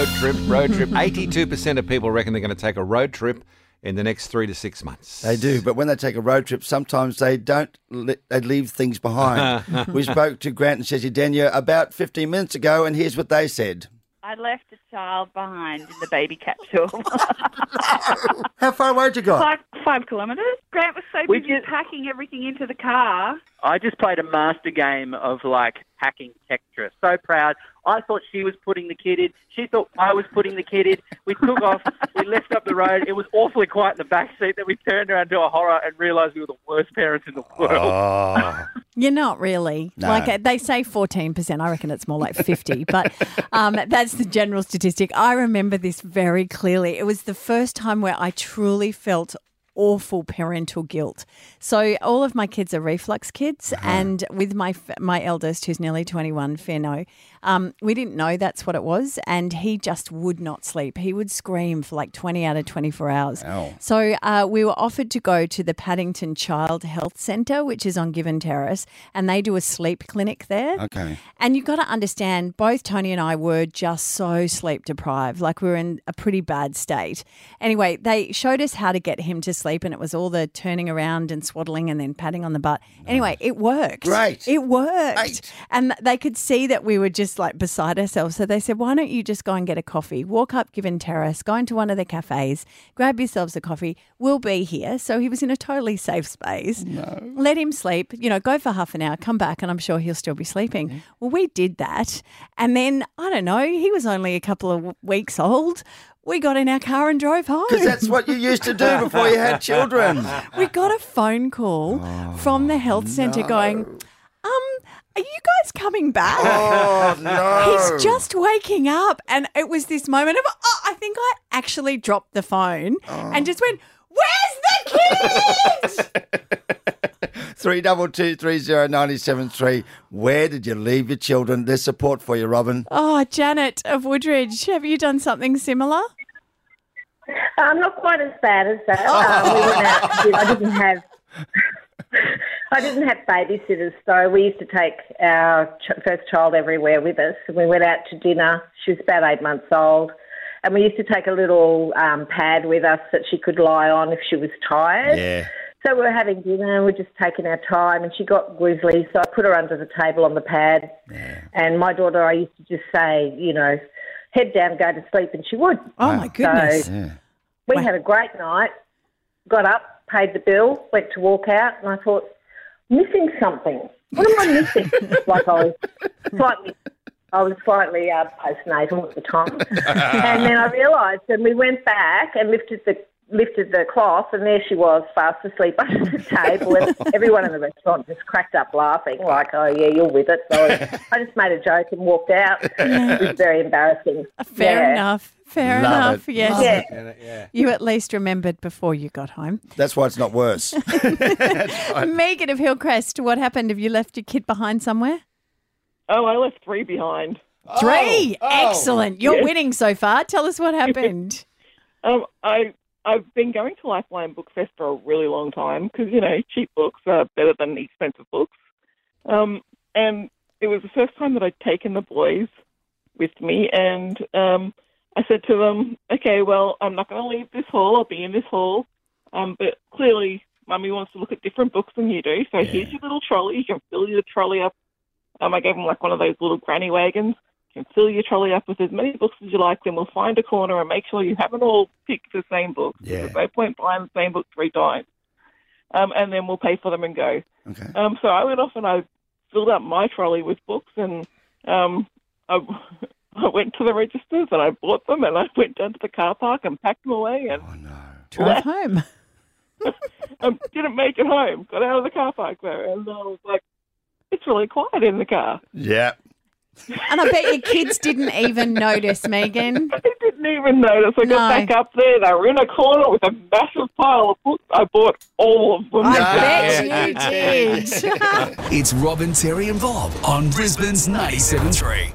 road trip, road trip. 82% of people reckon they're going to take a road trip in the next three to six months. They do, but when they take a road trip, sometimes they don't. li- They leave things behind. we spoke to Grant and Shesi Denya about 15 minutes ago, and here's what they said. I left a child behind in the baby capsule. How far away did you go? five, five kilometres. Grant was so busy did- packing everything into the car. I just played a master game of like hacking Tetris. So proud. I thought she was putting the kid in. She thought I was putting the kid in. We took off. We left up the road. It was awfully quiet in the back seat. Then we turned around to a horror and realised we were the worst parents in the world. Oh, You're not really. No. Like uh, they say 14%. I reckon it's more like 50. but um, that's the general statistic. I remember this very clearly. It was the first time where I truly felt awful parental guilt. So all of my kids are reflux kids and with my my eldest who's nearly 21, Fino, um, we didn't know that's what it was and he just would not sleep. He would scream for like 20 out of 24 hours. Ow. So uh, we were offered to go to the Paddington Child Health Centre, which is on Given Terrace, and they do a sleep clinic there. okay. And you've got to understand, both Tony and I were just so sleep deprived. Like we were in a pretty bad state. Anyway, they showed us how to get him to sleep, and it was all the turning around and swaddling and then patting on the butt. Anyway, it worked. Great. It worked. Great. And they could see that we were just like beside ourselves. So they said, why don't you just go and get a coffee? Walk up Given Terrace, go into one of the cafes, grab yourselves a coffee. We'll be here. So he was in a totally safe space. No. Let him sleep, you know, go for half an hour, come back, and I'm sure he'll still be sleeping. Well, we did that. And then, I don't know, he was only a couple of weeks old. We got in our car and drove home. Because that's what you used to do before you had children. we got a phone call from the health centre going, um, are you guys coming back? Oh, no. He's just waking up. And it was this moment of, oh, I think I actually dropped the phone and just went, Where's the kids? Three double two three zero ninety seven three. Where did you leave your children? There's support for you, Robin. oh, Janet of Woodridge, have you done something similar? Um, not quite as bad as that. Um, we went out to. I didn't have. I didn't have babysitters, so we used to take our ch- first child everywhere with us. And we went out to dinner. She was about eight months old, and we used to take a little um, pad with us that she could lie on if she was tired. Yeah. So we were having dinner and we're just taking our time, and she got grizzly, so I put her under the table on the pad. Yeah. And my daughter, I used to just say, you know, head down, go to sleep, and she would. Oh, my goodness. Yeah. We Wow. had a great night, got up, paid the bill, went to walk out, and I thought, missing something. What am I missing? like I was slightly, I was slightly uh, postnatal at the time, and then I realised, and we went back and lifted the lifted the cloth, and there she was, fast asleep under the table, and everyone in the restaurant just cracked up laughing, like, "Oh yeah, you're with it." So I just made a joke and walked out. It was very embarrassing. Fair Yeah. enough. Fair Love enough. it. Yes. Yeah. Yeah. You at least remembered before you got home. That's why it's not worse. Megan of Hillcrest, what happened? Have you left your kid behind somewhere? Oh, I left three behind. Three. oh. Excellent. You're winning so far. Tell us what happened. Um, I I've been going to Lifeline Book Fest for a really long time because you know cheap books are better than expensive books. Um, and it was the first time that I'd taken the boys with me, and um, I said to them, "Okay, well, I'm not going to leave this hall. I'll be in this hall, um, but clearly, Mummy wants to look at different books than you do. So here's your little trolley. You can fill your trolley up. Um, I gave them like one of those little granny wagons." You can fill your trolley up with as many books as you like. Then we'll find a corner and make sure you haven't all picked the same book. Yeah. There's no point buying the same book three times. Um, and then we'll pay for them and go. Okay. Um, so I went off and I filled up my trolley with books and um, I, I went to the registers and I bought them and I went down to the car park and packed them away and Oh no. Drive home. um, didn't make it home. Got out of the car park there and I was like, it's really quiet in the car. Yeah. And I bet your kids didn't even notice, Megan. They didn't even notice. I got No. back up there. They were in a corner with a massive pile of books. I bought all of them. I Yeah. bet you did. It's Robin, Terry, and Bob on Brisbane's 97.3.